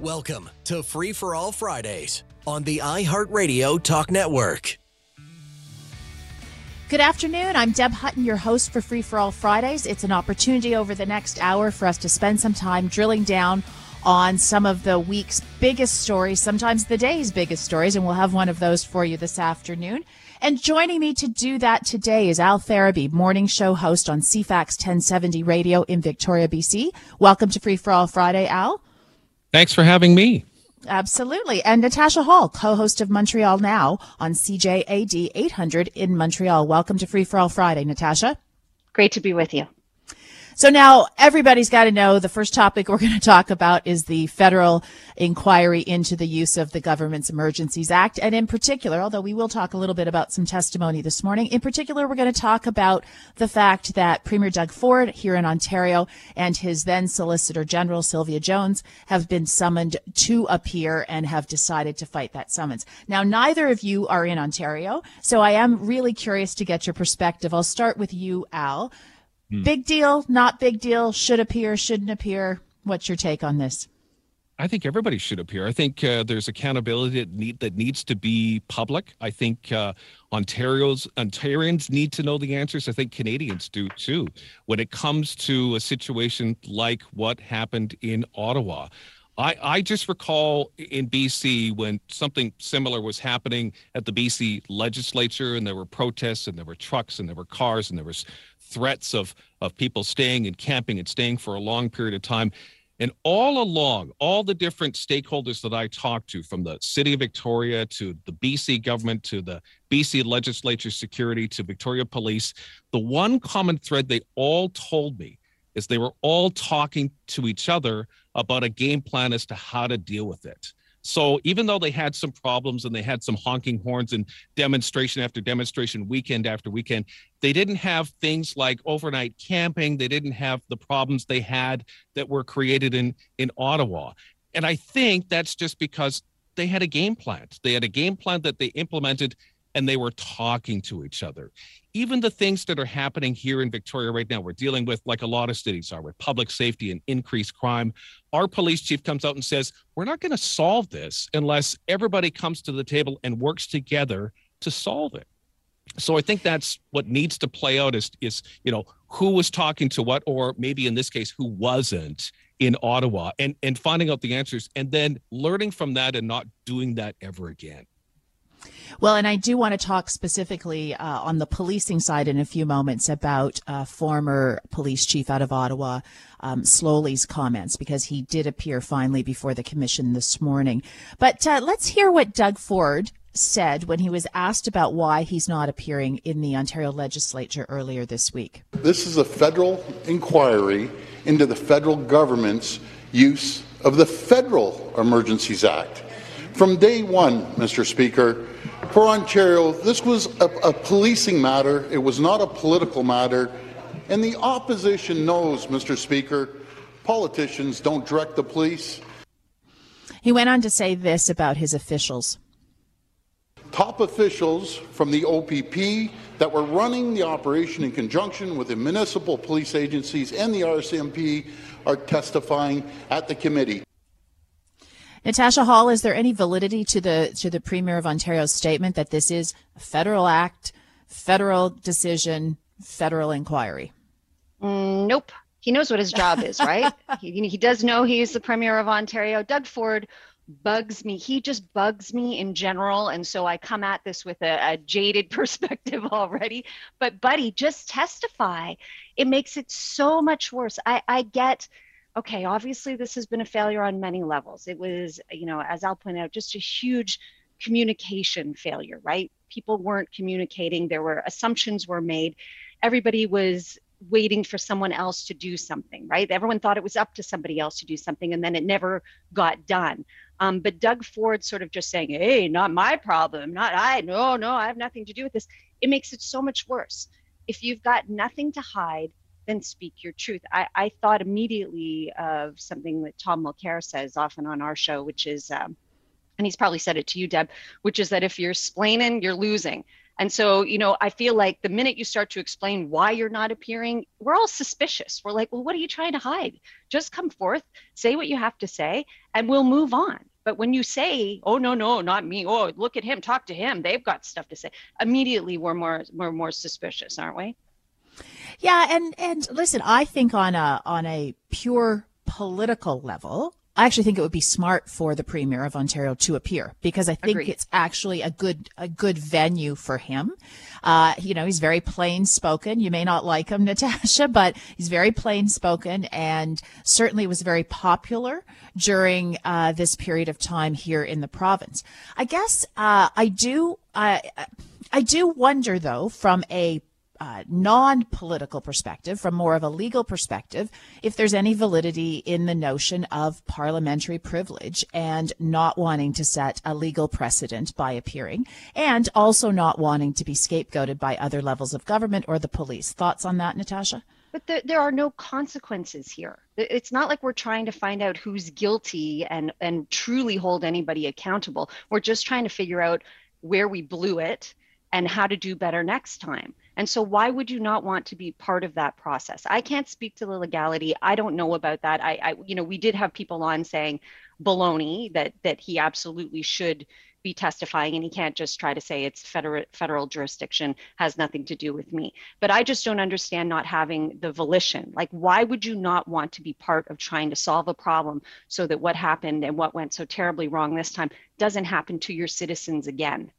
Welcome to Free for All Fridays on the iHeartRadio Talk Network. Good afternoon. I'm Deb Hutton, your host for Free for All Fridays. It's an opportunity over the next hour for us to spend some time drilling down on some of the week's biggest stories, sometimes the day's biggest stories, and we'll have one of those for you this afternoon. And joining me to do that today is Al Ferraby, morning show host on CFAX 1070 radio in Victoria, BC. Welcome to Free for All Friday, Al. Thanks for having me. Absolutely. And Natasha Hall, co-host of Montreal Now on CJAD 800 in Montreal. Welcome to Free for All Friday, Natasha. Great to be with you. So now everybody's got to know the first topic we're going to talk about is the federal inquiry into the use of the Government's Emergencies Act. And in particular, although we will talk a little bit about some testimony this morning, in particular, we're going to talk about the fact that Premier Doug Ford here in Ontario and his then Solicitor General Sylvia Jones have been summoned to appear and have decided to fight that summons. Now, neither of you are in Ontario, so I am really curious to get your perspective. I'll start with you, Al. Hmm. Big deal, not big deal, should appear, shouldn't appear. What's your take on this? I think everybody should appear. I think uh, there's accountability that, need, that needs to be public. I think uh, Ontario's Ontarians need to know the answers. I think Canadians do too. When it comes to a situation like what happened in Ottawa, I, I just recall in BC when something similar was happening at the BC legislature, and there were protests, and there were trucks, and there were cars, and there was threats of of people staying and camping and staying for a long period of time. And all along, all the different stakeholders that I talked to, from the city of Victoria to the BC government to the BC legislature security to Victoria police, the one common thread they all told me is they were all talking to each other about a game plan as to how to deal with it. So even though they had some problems and they had some honking horns and demonstration after demonstration, weekend after weekend, they didn't have things like overnight camping. They didn't have the problems they had that were created in in Ottawa. And I think that's just because they had a game plan. They had a game plan that they implemented and they were talking to each other. Even the things that are happening here in Victoria right now, we're dealing with, like a lot of cities are, with public safety and increased crime. Our police chief comes out and says, We're not going to solve this unless everybody comes to the table and works together to solve it. So I think that's what needs to play out is, is you know, who was talking to what, or maybe in this case, who wasn't in Ottawa, and, and finding out the answers and then learning from that and not doing that ever again. Well, and I do want to talk specifically uh, on the policing side in a few moments about uh, former police chief out of Ottawa, um, Sloly's comments, because he did appear finally before the commission this morning. But uh, let's hear what Doug Ford said when he was asked about why he's not appearing in the Ontario legislature earlier this week. This is a federal inquiry into the federal government's use of the Federal Emergencies Act. From day one, Mr. Speaker, for Ontario, this was a, a, policing matter. It was not a political matter. And the opposition knows, Mr. Speaker, politicians don't direct the police. He went on to say this about his officials. Top officials from the OPP that were running the operation in conjunction with the municipal police agencies and the RCMP are testifying at the committee. Natasha Hall, is there any validity to the to the Premier of Ontario's statement that this is a federal act, federal decision, federal inquiry? Mm, nope. He knows what his job is, right? he, he does know he's the Premier of Ontario. Doug Ford bugs me. He just bugs me in general. And so I come at this with a, a, jaded perspective already. But, buddy, just testify. It makes it so much worse. I, I get okay, obviously this has been a failure on many levels. It was, you know, as I'll point out, just a huge communication failure, right? People weren't communicating, there were assumptions were made. Everybody was waiting for someone else to do something, right? Everyone thought it was up to somebody else to do something, and then it never got done. Um, but Doug Ford sort of just saying, hey, not my problem, not I, no, no, I have nothing to do with this. It makes it so much worse. If you've got nothing to hide, then speak your truth. I, I thought immediately of something that Tom Mulcair says often on our show, which is, um, and he's probably said it to you, Deb, which is that if you're splaining, you're losing. And so, you know, I feel like the minute you start to explain why you're not appearing, we're all suspicious. We're like, well, what are you trying to hide? Just come forth, say what you have to say, and we'll move on. But when you say, "Oh no, no, not me. Oh, look at him. Talk to him. They've got stuff to say." Immediately, we're more we're more suspicious, aren't we? Yeah, and and listen, I think on a on a pure political level, I actually think it would be smart for the premier of Ontario to appear because I think Agreed. it's actually a good a good venue for him. Uh, you know, he's very plain spoken. You may not like him, Natasha, but he's very plain spoken and certainly was very popular during uh, this period of time here in the province. I guess uh, I do I I do wonder though from a uh, non political perspective, from more of a legal perspective, if there's any validity in the notion of parliamentary privilege and not wanting to set a legal precedent by appearing, and also not wanting to be scapegoated by other levels of government or the police. Thoughts on that, Natasha? But there, there are no consequences here. It's not like we're trying to find out who's guilty and, and truly hold anybody accountable. We're just trying to figure out where we blew it and how to do better next time. And so, why would you not want to be part of that process? I can't speak to the legality. I don't know about that. I, I you know, we did have people on saying baloney that that he absolutely should be testifying and he can't just try to say it's federal federal jurisdiction has nothing to do with me but i just don't understand not having the volition like why would you not want to be part of trying to solve a problem so that what happened and what went so terribly wrong this time doesn't happen to your citizens again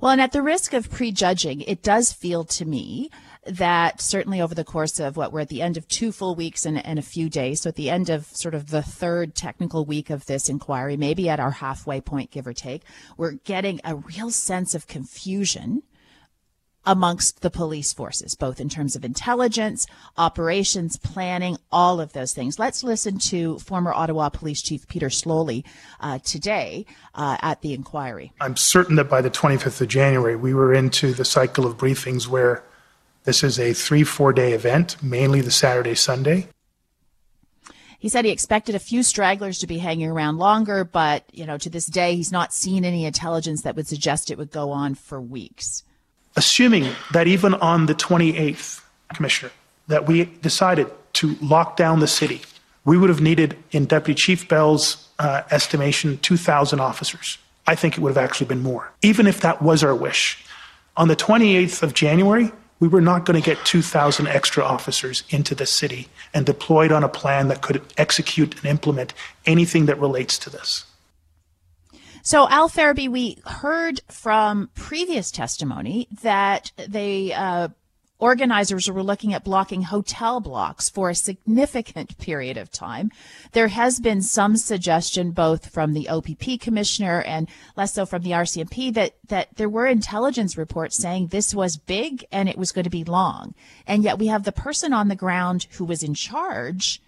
well, and at the risk of prejudging, it does feel to me that certainly over the course of what we're at the end of two full weeks and, and, a few days, so at the end of sort of the third technical week of this inquiry, maybe at our halfway point, give or take, we're getting a real sense of confusion amongst the police forces, both in terms of intelligence, operations, planning, all of those things. Let's listen to former Ottawa Police Chief Peter Sloly uh, today uh, at the inquiry. I'm certain that by the 25th of January, we were into the cycle of briefings where this is a three, four day event, mainly the Saturday, Sunday. He said he expected a few stragglers to be hanging around longer, but, you know, to this day, he's not seen any intelligence that would suggest it would go on for weeks assuming that even on the 28th, Commissioner, that we decided to lock down the city, we would have needed, in Deputy Chief Bell's uh, estimation, 2,000 officers. I think it would have actually been more, even if that was our wish. On the 28th of January, we were not going to get 2,000 extra officers into the city and deployed on a plan that could execute and implement anything that relates to this. So, Al Ferraby, we heard from previous testimony that they uh, organizers were looking at blocking hotel blocks for a significant period of time. There has been some suggestion, both from the OPP commissioner and less so from the RCMP, that that there were intelligence reports saying this was big and it was going to be long, and yet we have the person on the ground who was in charge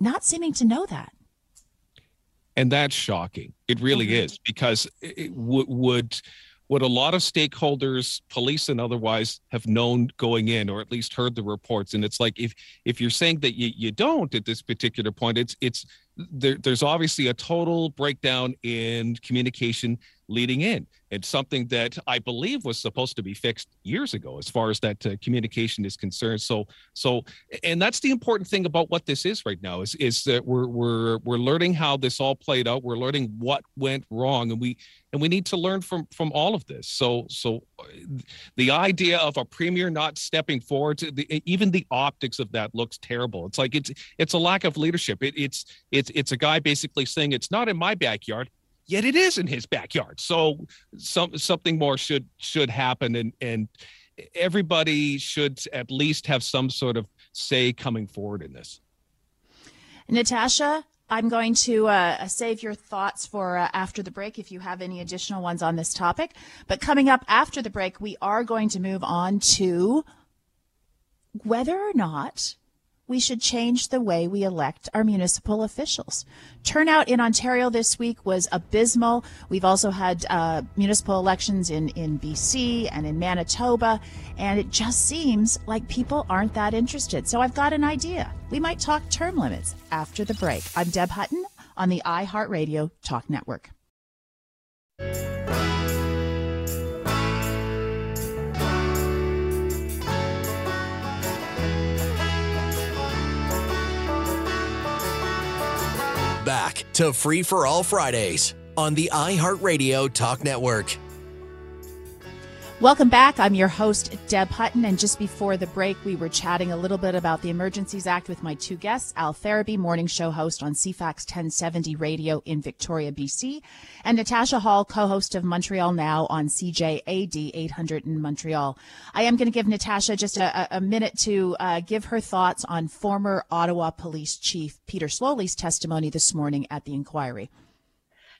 not seeming to know that and that's shocking it really mm-hmm. is because it w- would would a lot of stakeholders police and otherwise have known going in or at least heard the reports and it's like if if you're saying that you, you don't at this particular point it's it's there, there's obviously a total breakdown in communication leading in it's something that I believe was supposed to be fixed years ago, as far as that uh, communication is concerned. So, so, and that's the important thing about what this is right now is is that we're we're we're learning how this all played out. We're learning what went wrong, and we and we need to learn from from all of this. So, so the idea of a premier not stepping forward, the, even the optics of that looks terrible. It's like it's it's a lack of leadership. It, it's it's it's a guy basically saying it's not in my backyard yet it is in his backyard. So some something more should should happen, and and everybody should at least have some sort of say coming forward in this. Natasha, I'm going to uh, save your thoughts for uh, after the break if you have any additional ones on this topic. But coming up after the break, we are going to move on to whether or not we should change the way we elect our municipal officials. Turnout in Ontario this week was abysmal. We've also had uh, municipal elections in, in BC and in Manitoba, and it just seems like people aren't that interested. So I've got an idea. We might talk term limits after the break. I'm Deb Hutton on the iHeartRadio Talk Network. To Free for All Fridays on the iHeartRadio Talk Network. Welcome back. I'm your host, Deb Hutton. And just before the break, we were chatting a little bit about the Emergencies Act with my two guests, Al Ferraby, morning show host on CFAX 1070 radio in Victoria, BC, and Natasha Hall, co-host of Montreal Now on CJAD 800 in Montreal. I am going to give Natasha just a, a minute to uh, give her thoughts on former Ottawa Police Chief Peter Sloly's testimony this morning at the inquiry.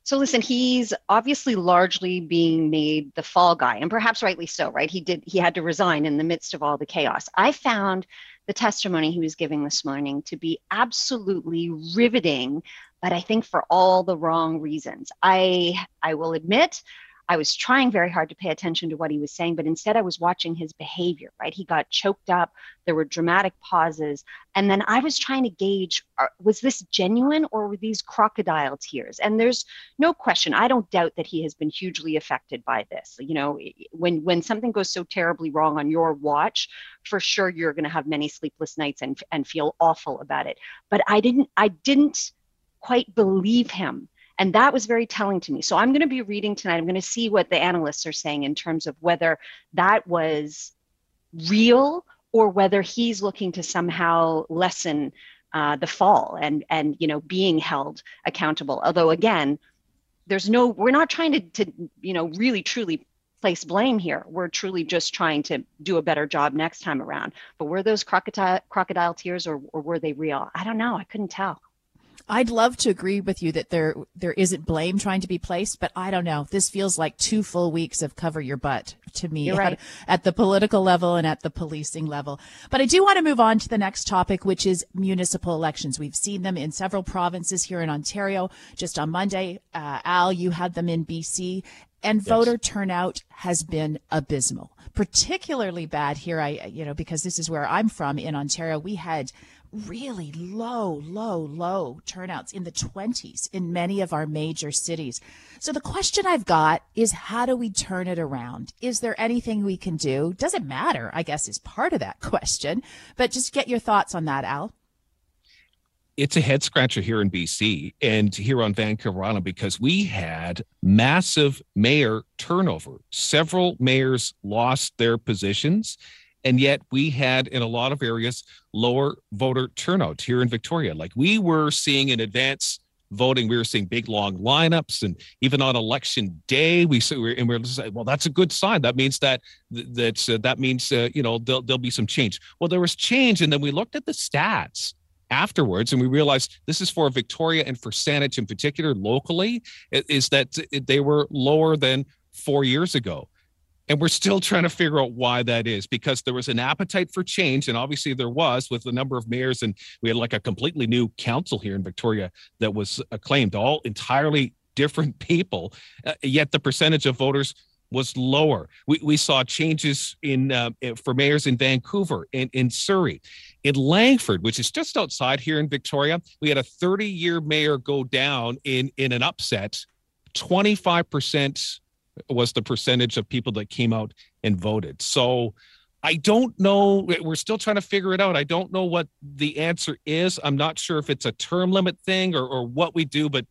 So listen, he's obviously largely being made the fall guy, and perhaps rightly so, right? He did he had to resign in the midst of all the chaos. I found the testimony he was giving this morning to be absolutely riveting, but I think for all the wrong reasons. I I will admit I was trying very hard to pay attention to what he was saying, but instead I was watching his behavior, right? He got choked up. There were dramatic pauses. And then I was trying to gauge uh, was this genuine or were these crocodile tears? And there's no question. I don't doubt that he has been hugely affected by this. You know, when, when something goes so terribly wrong on your watch, for sure you're going to have many sleepless nights and, and feel awful about it. But I didn't, I didn't quite believe him and that was very telling to me. So I'm going to be reading tonight. I'm going to see what the analysts are saying in terms of whether that was real or whether he's looking to somehow lessen uh, the fall and and you know being held accountable. Although again, there's no we're not trying to to you know really truly place blame here. We're truly just trying to do a better job next time around. But were those crocodile crocodile tears or, or were they real? I don't know. I couldn't tell. I'd love to agree with you that there there isn't blame trying to be placed, but I don't know. This feels like two full weeks of cover your butt to me right. at, at, the political level and at the policing level. But I do want to move on to the next topic, which is municipal elections. We've seen them in several provinces here in Ontario. Just on Monday, uh, Al, you had them in BC, and yes. voter turnout has been abysmal. Particularly bad here, I you know because this is where I'm from in Ontario. We had really low, low, low turnouts in the 20s in many of our major cities. So the question I've got is how do we turn it around? Is there anything we can do? Does it matter? I guess is part of that question. But just get your thoughts on that, Al. It's a head scratcher here in BC and here on Vancouver Island because we had massive mayor turnover. Several mayors lost their positions and yet we had in a lot of areas lower voter turnout here in Victoria. Like we were seeing in advance voting, we were seeing big long lineups, and even on election day, we were and we are saying, well, that's a good sign. That means that that uh, that means uh, you know there'll there'll be some change. Well, there was change, and then we looked at the stats afterwards and we realized this is for victoria and for saanich in particular locally is that they were lower than four years ago and we're still trying to figure out why that is because there was an appetite for change. And obviously there was with the number of mayors. And we had like a completely new council here in Victoria that was acclaimed, all entirely different people. Uh, yet the percentage of voters was lower. We, we saw changes in uh, for mayors in Vancouver, in, in Surrey, in Langford, which is just outside here in Victoria. We had a 30 year mayor go down in, in an upset. 25% was the percentage of people that came out and voted. So I don't know. We're still trying to figure it out. I don't know what the answer is. I'm not sure if it's a term limit thing or, or what we do, but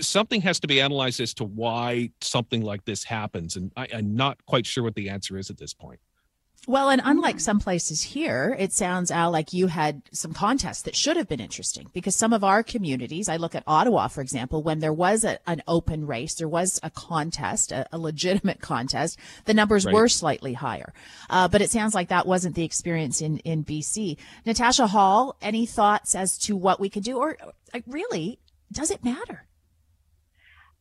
something has to be analyzed as to why something like this happens. And I, I'm not quite sure what the answer is at this point. Well, and unlike some places here, it sounds, Al, like you had some contests that should have been interesting because some of our communities, I look at Ottawa, for example, when there was a, an open race, there was a contest, a, a legitimate contest, the numbers right. were slightly higher. Uh, but it sounds like that wasn't the experience in, in BC. Natasha Hall, any thoughts as to what we could do? Or, or really, does it matter?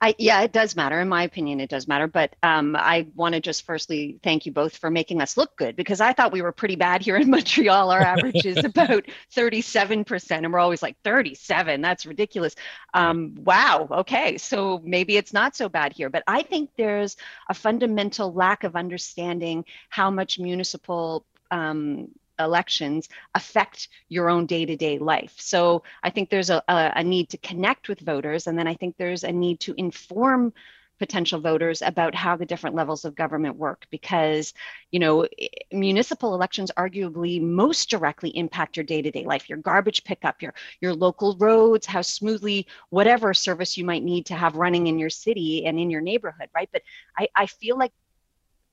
I, yeah, it does matter. In my opinion, it does matter. But um, I want to just firstly thank you both for making us look good because I thought we were pretty bad here in Montreal. Our average is about 37%, and we're always like 37. That's ridiculous. Um, wow. Okay. So maybe it's not so bad here. But I think there's a fundamental lack of understanding how much municipal um, elections affect your own day-to-day life. So i think there's a, a, need to connect with voters and then i think there's a need to inform potential voters about how the different levels of government work because you know municipal elections arguably most directly impact your day-to-day life your garbage pickup your your local roads how smoothly whatever service you might need to have running in your city and in your neighborhood right? But i, I feel like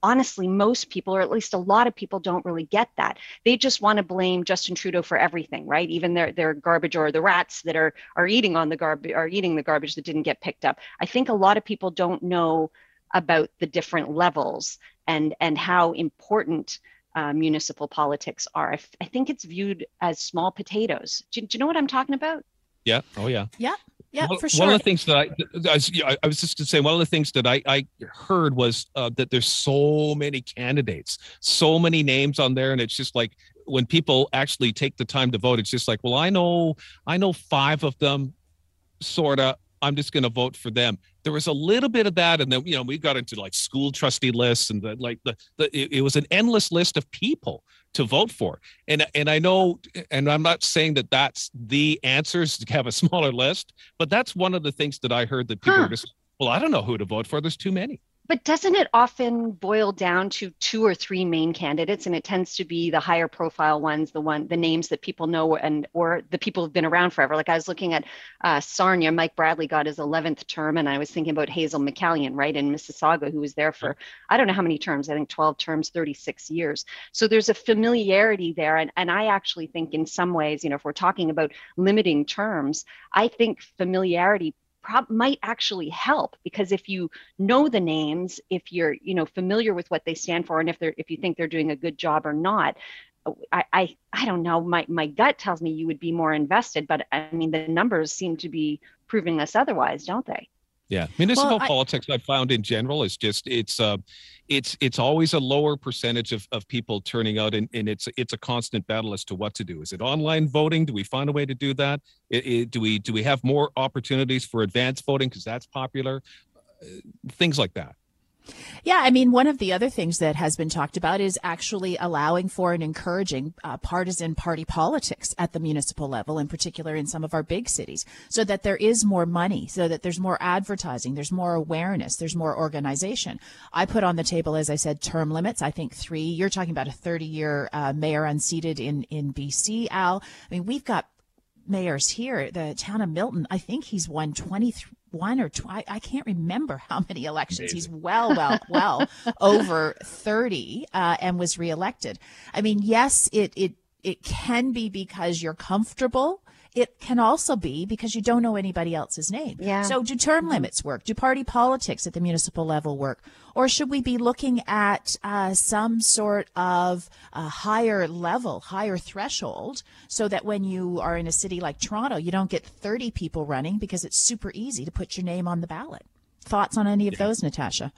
honestly, most people, or at least a lot of people, don't really get that. They just want to blame Justin Trudeau for everything, right? Even their their garbage or the rats that are are eating on the garbage are eating the garbage that didn't get picked up. I think a lot of people don't know about the different levels and and how important uh, municipal politics are. I, f- I think it's viewed as small potatoes. Do, do you know what I'm talking about? Yeah. Oh, yeah. Yeah. Yeah, one, for sure. One of the things that I, I was, I was just going to say, one of the things that I, I heard was uh, that there's so many candidates, so many names on there, and it's just like when people actually take the time to vote, it's just like, well, I know, I know five of them, sorta. I'm just going to vote for them. There was a little bit of that, and then you know we got into like school trustee lists, and the, like the, the it, it was an endless list of people to vote for. And and I know, and I'm not saying that that's the answers to have a smaller list, but that's one of the things that I heard that people Huh. are just, well, I don't know who to vote for. There's too many. But doesn't it often boil down to two or three main candidates, and it tends to be the higher profile ones, the one, the names that people know, and or the people who've been around forever. Like I was looking at uh, Sarnia, Mike Bradley got his 11th term, and I was thinking about Hazel McCallion, right in Mississauga, who was there for I don't know how many terms. I think 12 terms, 36 years. So there's a familiarity there, and and I actually think in some ways, you know, if we're talking about limiting terms, I think familiarity prob- might actually help because if you know the names if you're you know familiar with what they stand for and if they're if you think they're doing a good job or not oh, I, I I don't know. My my gut tells me you would be more invested, but I mean the numbers seem to be proving us otherwise, don't they? Yeah, municipal I- politics I found in general is just it's uh it's it's always a lower percentage of, of people turning out and, and it's it's a constant battle as to what to do. Is it online voting? Do we find a way to do that? I- I- do we do we have more opportunities for advanced voting because that's popular? Uh, things like that. Yeah, I mean, one of the other things that has been talked about is actually allowing for and encouraging uh, partisan party politics at the municipal level, in particular in some of our big cities, so that there is more money, so that there's more advertising, there's more awareness, there's more organization. I put on the table, as I said, term limits. I think three. You're talking about a 30 year uh, mayor unseated in in BC, Al. I mean, we've got mayors here, the town of Milton, I think he's won 21 or tw- I, I can't remember how many elections. He's well, well, well over 30 uh, and was reelected. I mean, yes, it, it, it can be because you're comfortable. It can also be because you don't know anybody else's name. Yeah. So do term limits work? Do party politics at the municipal level work? Or should we be looking at uh, some sort of uh, higher level, higher threshold so that when you are in a city like Toronto, you don't get 30 people running because it's super easy to put your name on the ballot? Thoughts on any of those, Natasha?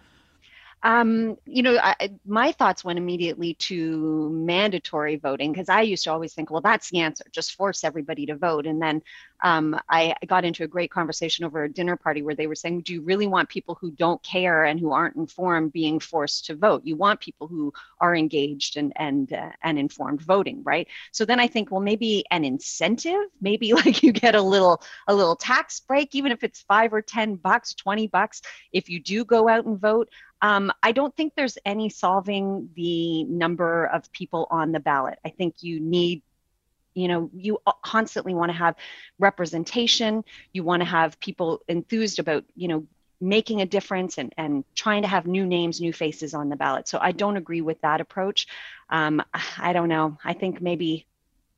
Um, you know, I, my thoughts went immediately to mandatory voting because I used to always think, well, that's the answer, just force everybody to vote. And then um, I got into a great conversation over a dinner party where they were saying, do you really want people who don't care and who aren't informed being forced to vote? You want people who are engaged and and uh, and informed voting, right? So then I think, well, maybe an incentive, maybe like you get a little a little tax break, even if it's five or ten bucks, twenty bucks, if you do go out and vote. Um, I don't think there's any solving the number of people on the ballot. I think you need, you know, you constantly want to have representation. You want to have people enthused about, you know, making a difference and, and trying to have new names, new faces on the ballot. So I don't agree with that approach. Um, I don't know. I think maybe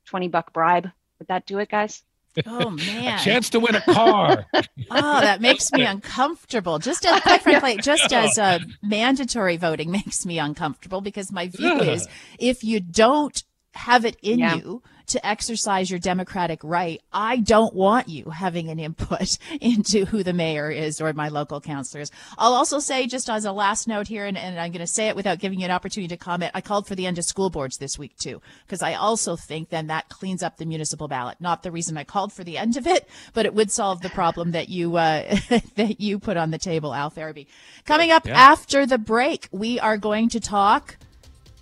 20 buck bribe. Would that do it, guys? Oh, man. A chance to win a car. Oh, that makes me uncomfortable. Just as, quite frankly, just as uh, mandatory voting makes me uncomfortable because my view Yeah. is if you don't have it in Yeah. you to exercise your democratic right, I don't want you having an input into who the mayor is or my local councilors. I'll also say, just as a last note here, and, and I'm going to say it without giving you an opportunity to comment, I called for the end of school boards this week too, because I also think then that cleans up the municipal ballot. Not the reason I called for the end of it, but it would solve the problem that you uh, that you put on the table, Al Ferraby. Coming up Yeah. after the break, we are going to talk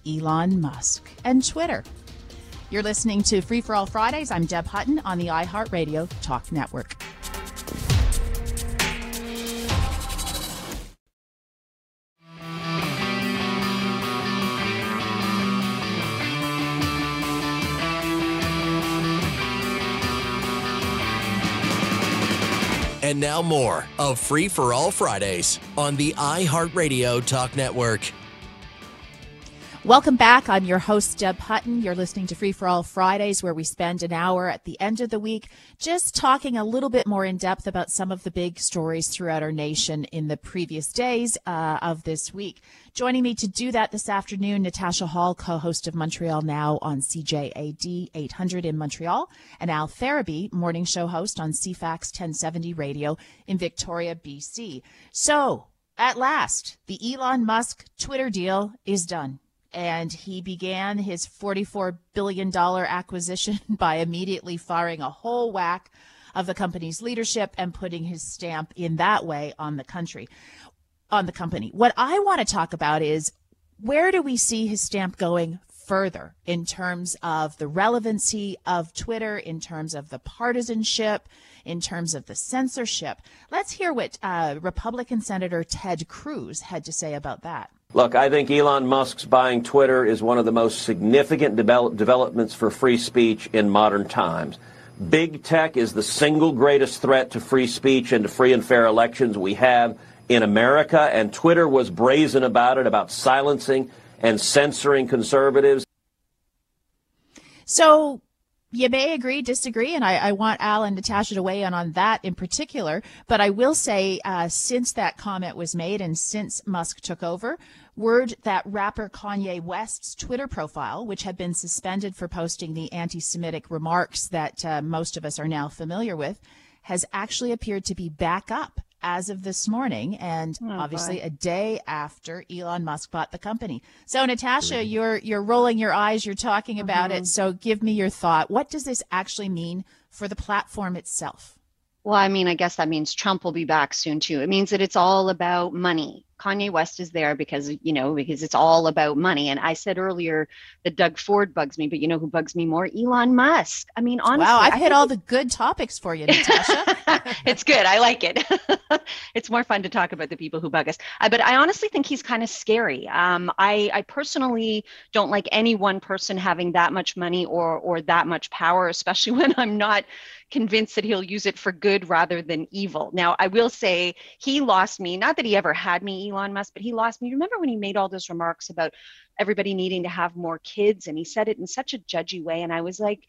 Elon Musk and Twitter. You're listening to Free for All Fridays. I'm Deb Hutton on the iHeartRadio Talk Network. And now more of Free for All Fridays on the iHeartRadio Talk Network. Welcome back. I'm your host, Deb Hutton. You're listening to Free for All Fridays, where we spend an hour at the end of the week just talking a little bit more in depth about some of the big stories throughout our nation in the previous days uh, of this week. Joining me to do that this afternoon, Natasha Hall, co-host of Montreal Now on CJAD 800 in Montreal, and Al Ferraby, morning show host on CFAX 1070 radio in Victoria, BC. So, at last, the Elon Musk Twitter deal is done and he began his $44 billion acquisition by immediately firing a whole whack of the company's leadership and putting his stamp in that way on the country, on the company. What I want to talk about is where do we see his stamp going further in terms of the relevancy of Twitter, in terms of the partisanship, in terms of the censorship. Let's hear what uh, Republican Senator Ted Cruz had to say about that. Look, I think Elon Musk's buying Twitter is one of the most significant develop- developments for free speech in modern times. Big tech is the single greatest threat to free speech and to free and fair elections we have in America, and Twitter was brazen about it, about silencing and censoring conservatives. So you may agree, disagree, and I, I, want Al and Natasha to weigh in on that in particular. But I will say, uh, since that comment was made and since Musk took over, word that rapper Kanye West's Twitter profile, which had been suspended for posting the anti Semitic remarks that uh, most of us are now familiar with, has actually appeared to be back up as of this morning, and oh, obviously boy. a day after Elon Musk bought the company. So, Natasha, you're you're rolling your eyes. You're talking about mm-hmm. it. So, give me your thought. What does this actually mean for the platform itself? Well, I mean, I guess that means Trump will be back soon too. It means that it's all about money. Kanye West is there because, you know, because it's all about money. And I said earlier that Doug Ford bugs me, but you know who bugs me more? Elon Musk. I mean, honestly. Wow, I've I hit all the good topics for you, Natasha. it's good. I like it. it's more fun to talk about the people who bug us. Uh, but I honestly think he's kind of scary. Um, I, I personally don't like any one person having that much money or or that much power, especially when I'm not convinced that he'll use it for good rather than evil. Now, I will say he lost me, not that he ever had me, Elon Musk, but he lost me. Remember when he made all those remarks about everybody needing to have more kids and he said it in such a judgy way and I was like,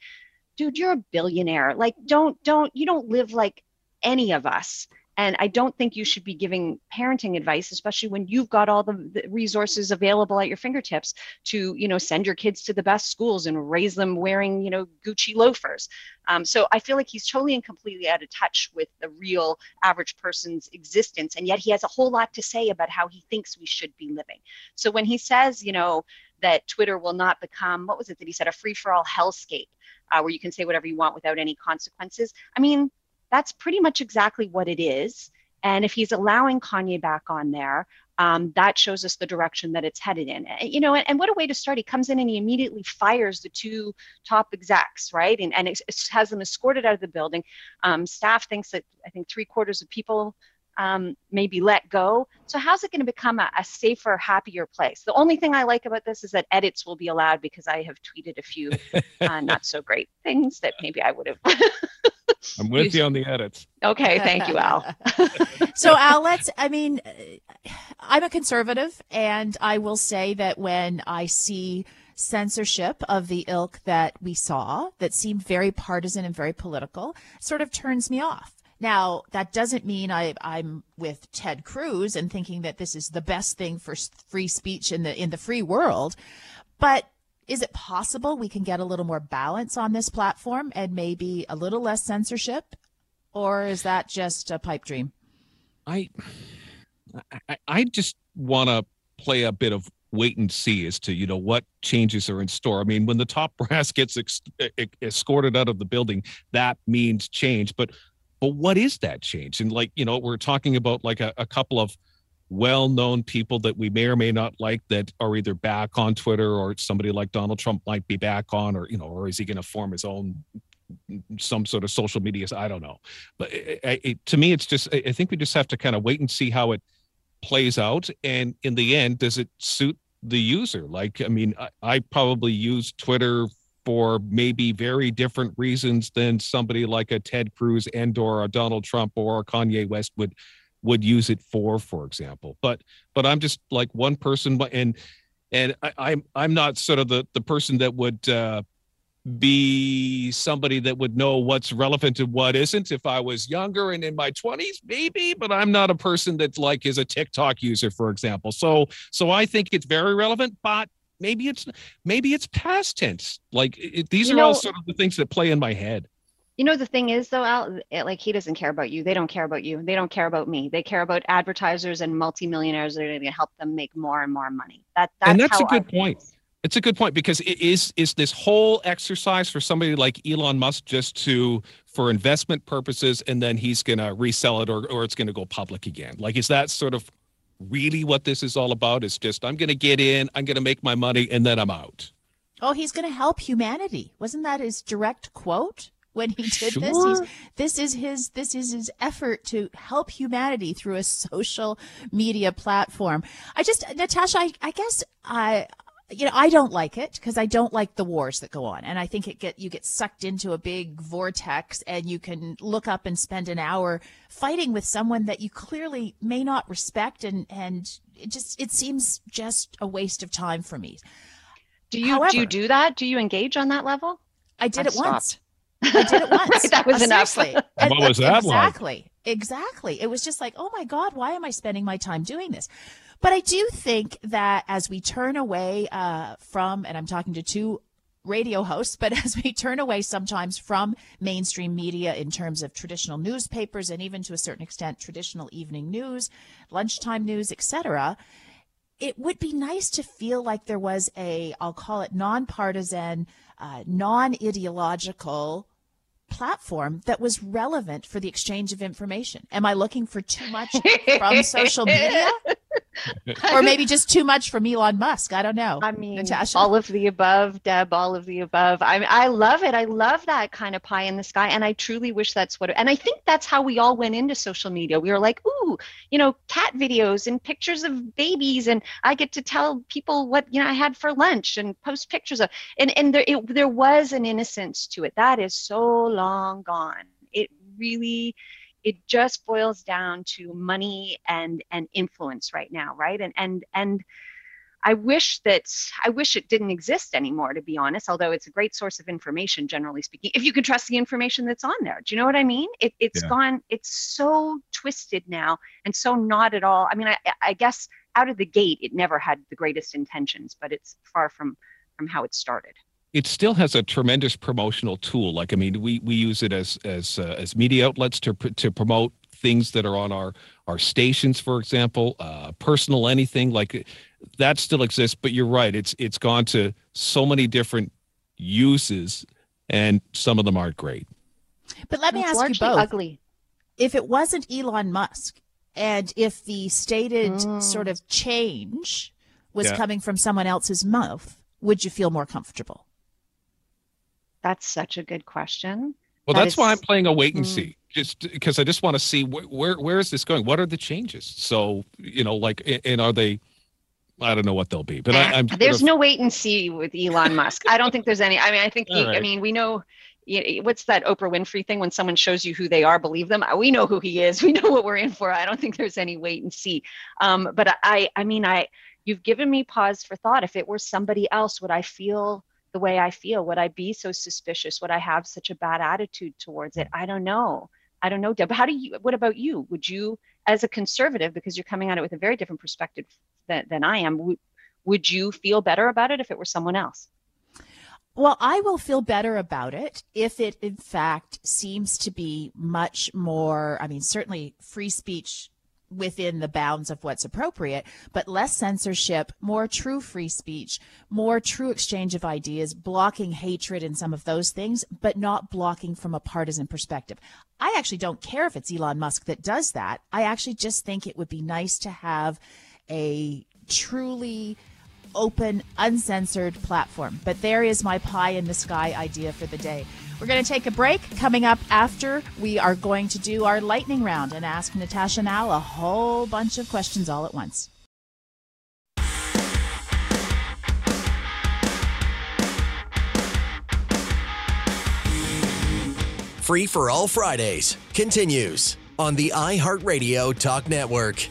dude, you're a billionaire. Like don't don't you don't live like any of us. And I don't think you should be giving parenting advice, especially when you've got all the, resources available at your fingertips to, you know, send your kids to the best schools and raise them wearing, you know, Gucci loafers. Um, so I feel like he's totally and completely out of touch with the real average person's existence. And yet he has a whole lot to say about how he thinks we should be living. So when he says, you know, that Twitter will not become, what was it that he said, a free for all hellscape, uh, where you can say whatever you want without any consequences. I mean, that's pretty much exactly what it is. And if he's allowing Kanye back on there, um, that shows us the direction that it's headed in. You know, and, and, what a way to start. He comes in and he immediately fires the two top execs, right? And, and has them escorted out of the building. Um, staff thinks that I think three quarters of people um, maybe let go. So how's it going to become a, a, safer, happier place? The only thing I like about this is that edits will be allowed because I have tweeted a few uh, not so great things that maybe I would have. I'm with you on the edits. Okay, thank you, Al. so Al, let's. I mean, I'm a conservative, and I will say that when I see censorship of the ilk that we saw that seemed very partisan and very political sort of turns me off. Now, that doesn't mean I, am with Ted Cruz and thinking that this is the best thing for free speech in the in the free world, but is it possible we can get a little more balance on this platform and maybe a little less censorship, or is that just a pipe dream? I, I, I just want to play a bit of wait and see as to you know what changes are in store. I mean, when the top brass gets ex- escorted out of the building, that means change. But but what is that change? And like, you know, we're talking about like a, a couple of well-known people that we may or may not like that are either back on Twitter or somebody like Donald Trump might be back on, or you know, or is he going to form his own some sort of social media? I don't know, but it, it, to me, it's just I think we just have to kind of wait and see how it plays out, and in the end, does it suit the user? Like, I mean, I, I probably use Twitter for maybe very different reasons than somebody like a Ted Cruz and or a Donald Trump or a Kanye West would would use it for, for example. But but I'm just like one person, and and I, I'm I'm not sort of the the person that would uh, be somebody that would know what's relevant and what isn't. If I was younger and in my 20s, maybe, but I'm not a person that like is a TikTok user, for example. So so I think it's very relevant, but maybe it's maybe it's past tense. Like it, these you are know, all sort of the things that play in my head. You know the thing is though, Al, it, like he doesn't care about you. They don't care about you. They don't care about me. They care about advertisers and multimillionaires that are going to help them make more and more money. That that's and that's a good point. It's a good point because it is is this whole exercise for somebody like Elon Musk just to for investment purposes and then he's going to resell it or or it's going to go public again. Like is that sort of really what this is all about? It's just I'm going to get in, I'm going to make my money and then I'm out. Oh, he's going to help humanity. Wasn't that his direct quote? When he did sure. this. He's, this is his this is his effort to help humanity through a social media platform. I just Natasha, I, I guess I you know i don't like it because i don't like the wars that go on and i think it get you get sucked into a big vortex and you can look up and spend an hour fighting with someone that you clearly may not respect and and it just it seems just a waste of time for me do you However, do you do that do you engage on that level i did I've it stopped. once I did it once. that was enough. what was that exactly, like? Exactly. It was just like, oh my God, why am I spending my time doing this? But I do think that as we turn away uh, from, and I'm talking to two radio hosts, but as we turn away sometimes from mainstream media in terms of traditional newspapers and even to a certain extent traditional evening news, lunchtime news, etc., it would be nice to feel like there was a, I'll call it nonpartisan, uh, non ideological platform that was relevant for the exchange of information. Am I looking for too much from social media? or maybe just too much from Elon Musk. I don't know. I mean, Natasha? all of the above, Deb, all of the above. I mean, I love it. I love that kind of pie in the sky. And I truly wish that's what, and I think that's how we all went into social media. We were like, ooh, you know, cat videos and pictures of babies. And I get to tell people what, you know, I had for lunch and post pictures of, and, and there, it, there was an innocence to it. That is so long gone. It really, it just boils down to money and and influence right now right and and and I wish that I wish it didn't exist anymore, to be honest. Although it's a great source of information, generally speaking, if you can trust the information that's on there. Do you know what I mean? It, has yeah. gone. It's so twisted now, and so not at all. I mean, I, I guess out of the gate, it never had the greatest intentions, but it's far from from how it started it still has a tremendous promotional tool. Like I mean, we we use it as as uh, as media outlets to to promote things that are on our our stations, for example, uh, personal anything like that still exists. But you're right; it's it's gone to so many different uses, and some of them aren't great. But let me it's ask you both: ugly. If it wasn't Elon Musk, and if the stated mm. sort of change was yeah. coming from someone else's mouth, would you feel more comfortable? That's such a good question. Well, that that's is, why I'm playing a wait and mm. see, just because I just want to see wh- where where is this going? What are the changes? So you know, like, and are they? I don't know what they'll be, but I, am There's of, no wait and see with Elon Musk. I don't think there's any. I mean, I think. He, right. I mean, we know. what's that Oprah Winfrey thing? When someone shows you who they are, believe them. We know who he is. We know what we're in for. I don't think there's any wait and see. Um, but I, I mean, I, you've given me pause for thought. If it were somebody else, would I feel? The way I feel? Would I be so suspicious? Would I have such a bad attitude towards it? Mm. I don't know. I don't know, Deb. How do you? What about you? Would you, as a conservative, because you're coming at it with a very different perspective than, than I am, would, would you feel better about it if it were someone else? Well, I will feel better about it if it, in fact, seems to be much more. I mean, certainly free speech within the bounds of what's appropriate, but less censorship, more true free speech, more true exchange of ideas, blocking hatred and some of those things, but not blocking from a partisan perspective. I actually don't care if it's Elon Musk that does that. I actually just think it would be nice to have a truly open, uncensored platform. But there is my pie in the sky idea for the day. We're going to take a break. Coming up after, we are going to do our lightning round and ask Natasha Now a whole bunch of questions all at once. Free for All Fridays continues on the iHeartRadio Talk Network.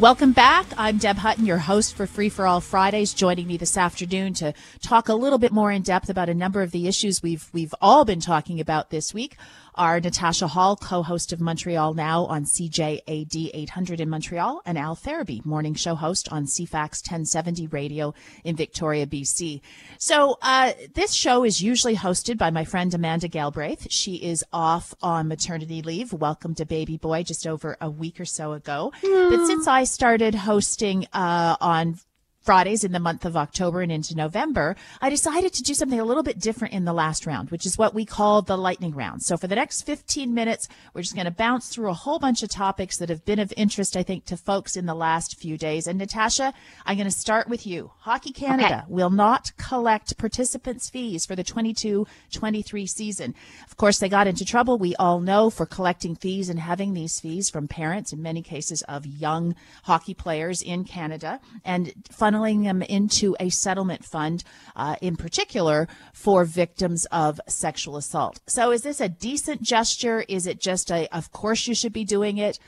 Welcome back. I'm Deb Hutton, your host for Free for All Fridays. Joining me this afternoon to talk a little bit more in depth about a number of the issues we've we've all been talking about this week are Natasha Hall, co-host of Montreal Now on CJAD 800 in Montreal, and Al Ferraby, morning show host on CFAX 1070 radio in Victoria, BC. So uh, this show is usually hosted by my friend Amanda Galbraith. She is off on maternity leave. Welcome to baby boy just over a week or so ago. But since I started hosting uh, on Fridays in the month of October and into November, I decided to do something a little bit different in the last round, which is what we call the lightning round. So for the next 15 minutes, we're just going to bounce through a whole bunch of topics that have been of interest, I think, to folks in the last few days. And Natasha, I'm going to start with you. Hockey Canada okay. will not collect participants' fees for the 22-23 season. Of course, they got into trouble, we all know, for collecting fees and having these fees from parents, in many cases of young hockey players in Canada. And funneling them into a settlement fund, uh, in particular for victims of sexual assault. So, is this a decent gesture? Is it just a, of course you should be doing it?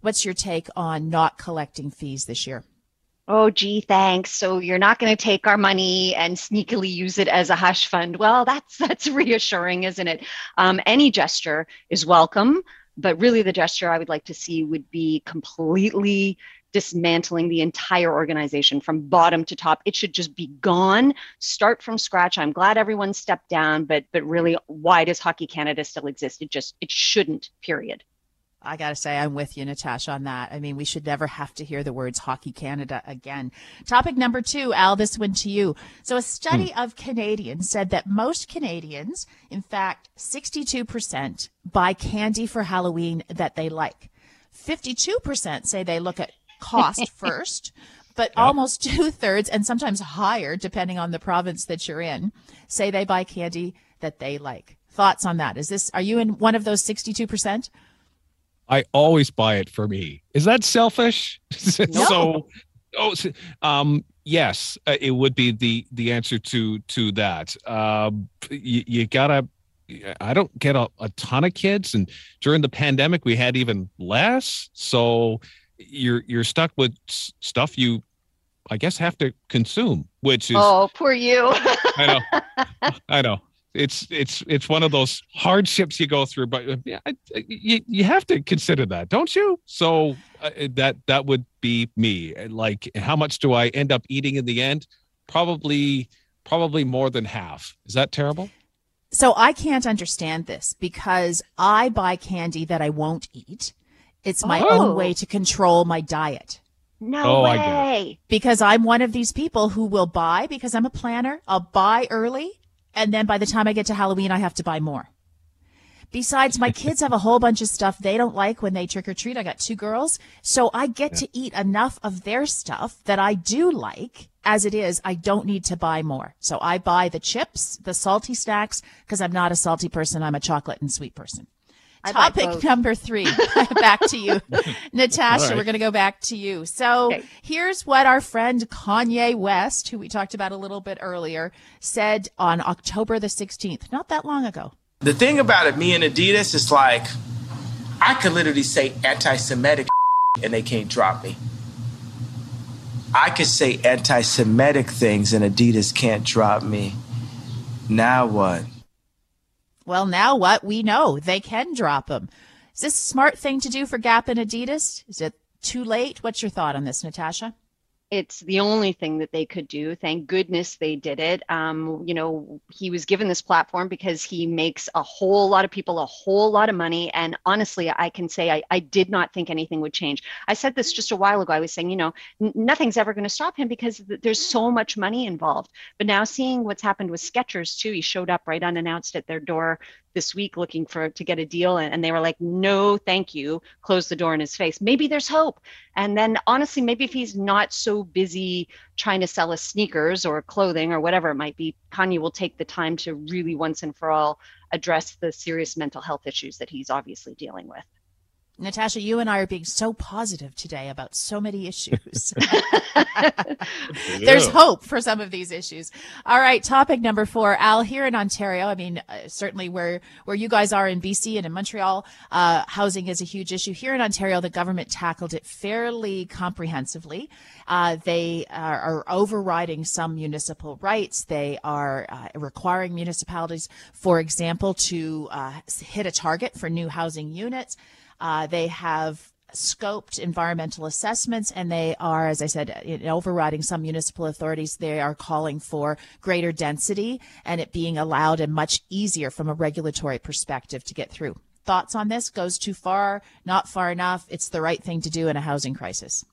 What's your take on not collecting fees this year? Oh, gee, thanks. So you're not going to take our money and sneakily use it as a hush fund. Well, that's that's reassuring, isn't it? Um, any gesture is welcome, but really the gesture I would like to see would be completely dismantling the entire organization from bottom to top. It should just be gone. Start from scratch. I'm glad everyone stepped down, but but really, why does Hockey Canada still exist? It just it shouldn't. Period. I got to say, I'm with you, Natasha, on that. I mean, we should never have to hear the words Hockey Canada again. Topic number two, Al, this one to you. So, a study hmm. of Canadians said that most Canadians, in fact, 62%, buy candy for Halloween that they like. 52% say they look at cost first, but yep. almost two thirds and sometimes higher, depending on the province that you're in, say they buy candy that they like. Thoughts on that? Is this, are you in one of those 62%? I always buy it for me. Is that selfish? No. so, oh, um, yes, uh, it would be the the answer to to that. Um, you, you gotta. I don't get a, a ton of kids, and during the pandemic, we had even less. So you're you're stuck with stuff you I guess have to consume, which is Oh, poor you. I know. I know. It's it's it's one of those hardships you go through, but uh, yeah, you you have to consider that, don't you? So uh, that that would be me. Like, how much do I end up eating in the end? Probably probably more than half. Is that terrible? So I can't understand this because I buy candy that I won't eat it's my oh. own way to control my diet. No oh, way. Because I'm one of these people who will buy because I'm a planner. I'll buy early and then by the time I get to Halloween I have to buy more. Besides, my kids have a whole bunch of stuff they don't like when they trick or treat. I got two girls. So I get yeah. to eat enough of their stuff that I do like. As it is, I don't need to buy more. So I buy the chips, the salty snacks, because I'm not a salty person. I'm a chocolate and sweet person. Topic number three. back to you, Natasha. Right. We're going to go back to you. So okay. here's what our friend Kanye West, who we talked about a little bit earlier, said on October the 16th, not that long ago. The thing about it, me and Adidas, is like, I could literally say anti Semitic and they can't drop me. I could say anti Semitic things and Adidas can't drop me. Now what? Well, now what? We know they can drop them. Is this a smart thing to do for Gap and Adidas? Is it too late? What's your thought on this, Natasha? It's the only thing that they could do. Thank goodness they did it. Um, you know, he was given this platform because he makes a whole lot of people a whole lot of money. And honestly, I can say I, I did not think anything would change. I said this just a while ago. I was saying, you know, n- nothing's ever going to stop him because th- there's so much money involved. But now seeing what's happened with Skechers too, he showed up right unannounced at their door this week looking for to get a deal and, and they were like no thank you. Close the door in his face. Maybe there's hope. And then honestly maybe if he's not so busy trying to sell us sneakers or clothing or whatever it might be kanye will take the time to really once and for all address the serious mental health issues that he's obviously dealing with Natasha, you and I are being so positive today about so many issues. There's hope for some of these issues. All right, topic number four. Al, here in Ontario, I mean, uh, certainly where where you guys are in BC and in Montreal, uh, housing is a huge issue. Here in Ontario, the government tackled it fairly comprehensively. Uh, they are, are, overriding some municipal rights. They are uh, requiring municipalities, for example, to uh, hit a target for new housing units. Uh, they have scoped environmental assessments and they are as i said overriding some municipal authorities. They are calling for greater density and it being allowed and much easier from a regulatory perspective to get through. Thoughts on this? Goes too far? Not far enough? It's the right thing to do in a housing crisis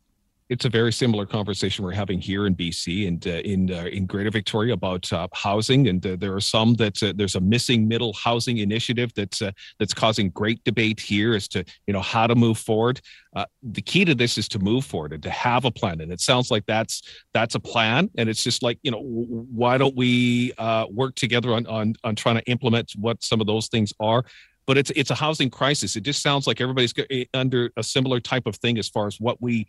it's a very similar conversation we're having here in BC and uh, in uh, in Greater Victoria about uh, housing, and uh, there are some that uh, there's a missing middle housing initiative that's uh, that's causing great debate here as to you know how to move forward. the key to this is to move forward and to have a plan, and it sounds like that's that's a plan, and it's just like you know why don't we work together on on on trying to implement what some of those things are but it's it's a housing crisis. It just sounds like everybody's eh, under a similar type of thing as far as what we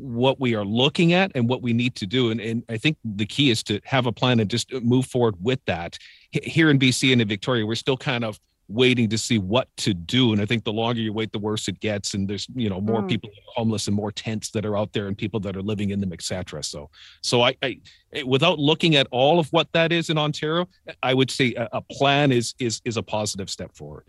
what we are looking at and what we need to do. And, and I think the key is to have a plan and just move forward with that. Here in BC and in Victoria, we're still kind of waiting to see what to do. And I think the longer you wait, the worse it gets. And there's, you know, more mm. people homeless and more tents that are out there and people that are living in them, etc. So, so I, I, without looking at all of what that is in Ontario, I would say a, a plan is, is, is a positive step forward.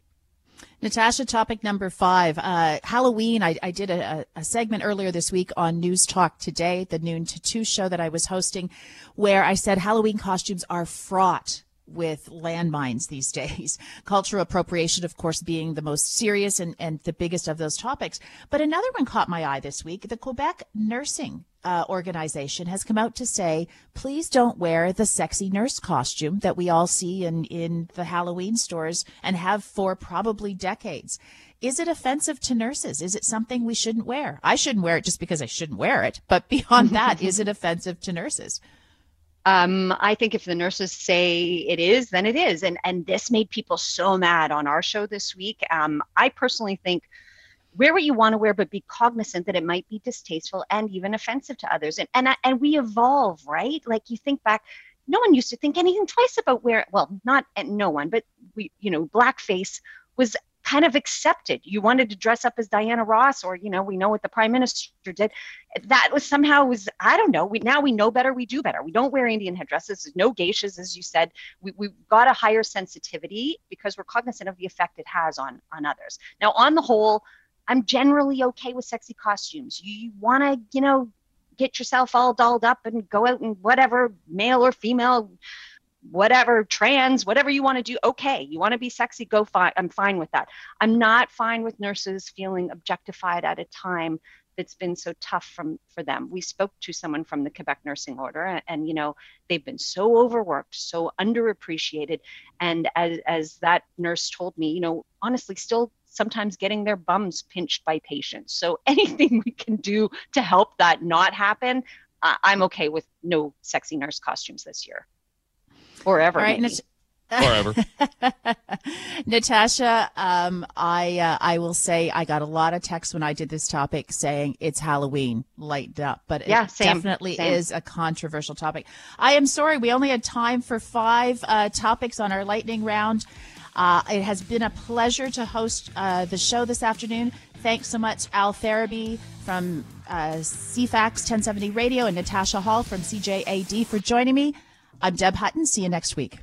Natasha, topic number five. Uh, Halloween. I, I did a, a, segment earlier this week on News Talk Today, the noon to two show that I was hosting, where I said Halloween costumes are fraught with landmines these days. Cultural appropriation, of course, being the most serious and, and the biggest of those topics. But another one caught my eye this week. The Quebec Nursing uh, Organization has come out to say, please don't wear the sexy nurse costume that we all see in, in the Halloween stores and have for probably decades. Is it offensive to nurses? Is it something we shouldn't wear? I shouldn't wear it just because I shouldn't wear it. But beyond that, is it offensive to nurses? Um, I think if the nurses say it is, then it is. And and this made people so mad on our show this week. Um, I personally think wear what you want to wear, but be cognizant that it might be distasteful and even offensive to others. And and and we evolve, right? Like you think back, no one used to think anything twice about wear. Well, not eh, no one, but we, you know, blackface was kind of accepted. You wanted to dress up as Diana Ross, or you know, we know what the prime minister did. That was somehow was I don't know. We now we know better. We do better. We don't wear Indian headdresses. No geishas, as you said. We, we've got a higher sensitivity because we're cognizant of the effect it has on on others. Now, on the whole, I'm generally okay with sexy costumes. You, you want to, you know, get yourself all dolled up and go out and whatever, male or female whatever trans whatever you want to do okay. You want to be sexy go fine i'm fine with that. I'm not fine with nurses feeling objectified at a time that's been so tough from for them. We spoke to someone from the quebec nursing order and, and you know they've been so overworked so underappreciated. And as as that nurse told me you know honestly still sometimes getting their bums pinched by patients so anything we can do to help that not happen uh, i'm okay with no sexy nurse costumes this year forever. All right, Nat- forever. Natasha, um, I uh, I will say I got a lot of texts when I did this topic saying it's Halloween, lightened up, but yeah, it same, definitely same. is a controversial topic. I am sorry we only had time for five uh, topics on our lightning round. Uh, it has been a pleasure to host uh, the show this afternoon. Thanks so much, Al Ferraby from uh, CFAX 1070 Radio and Natasha Hall from CJAD for joining me. I'm Deb Hutton. See you next week.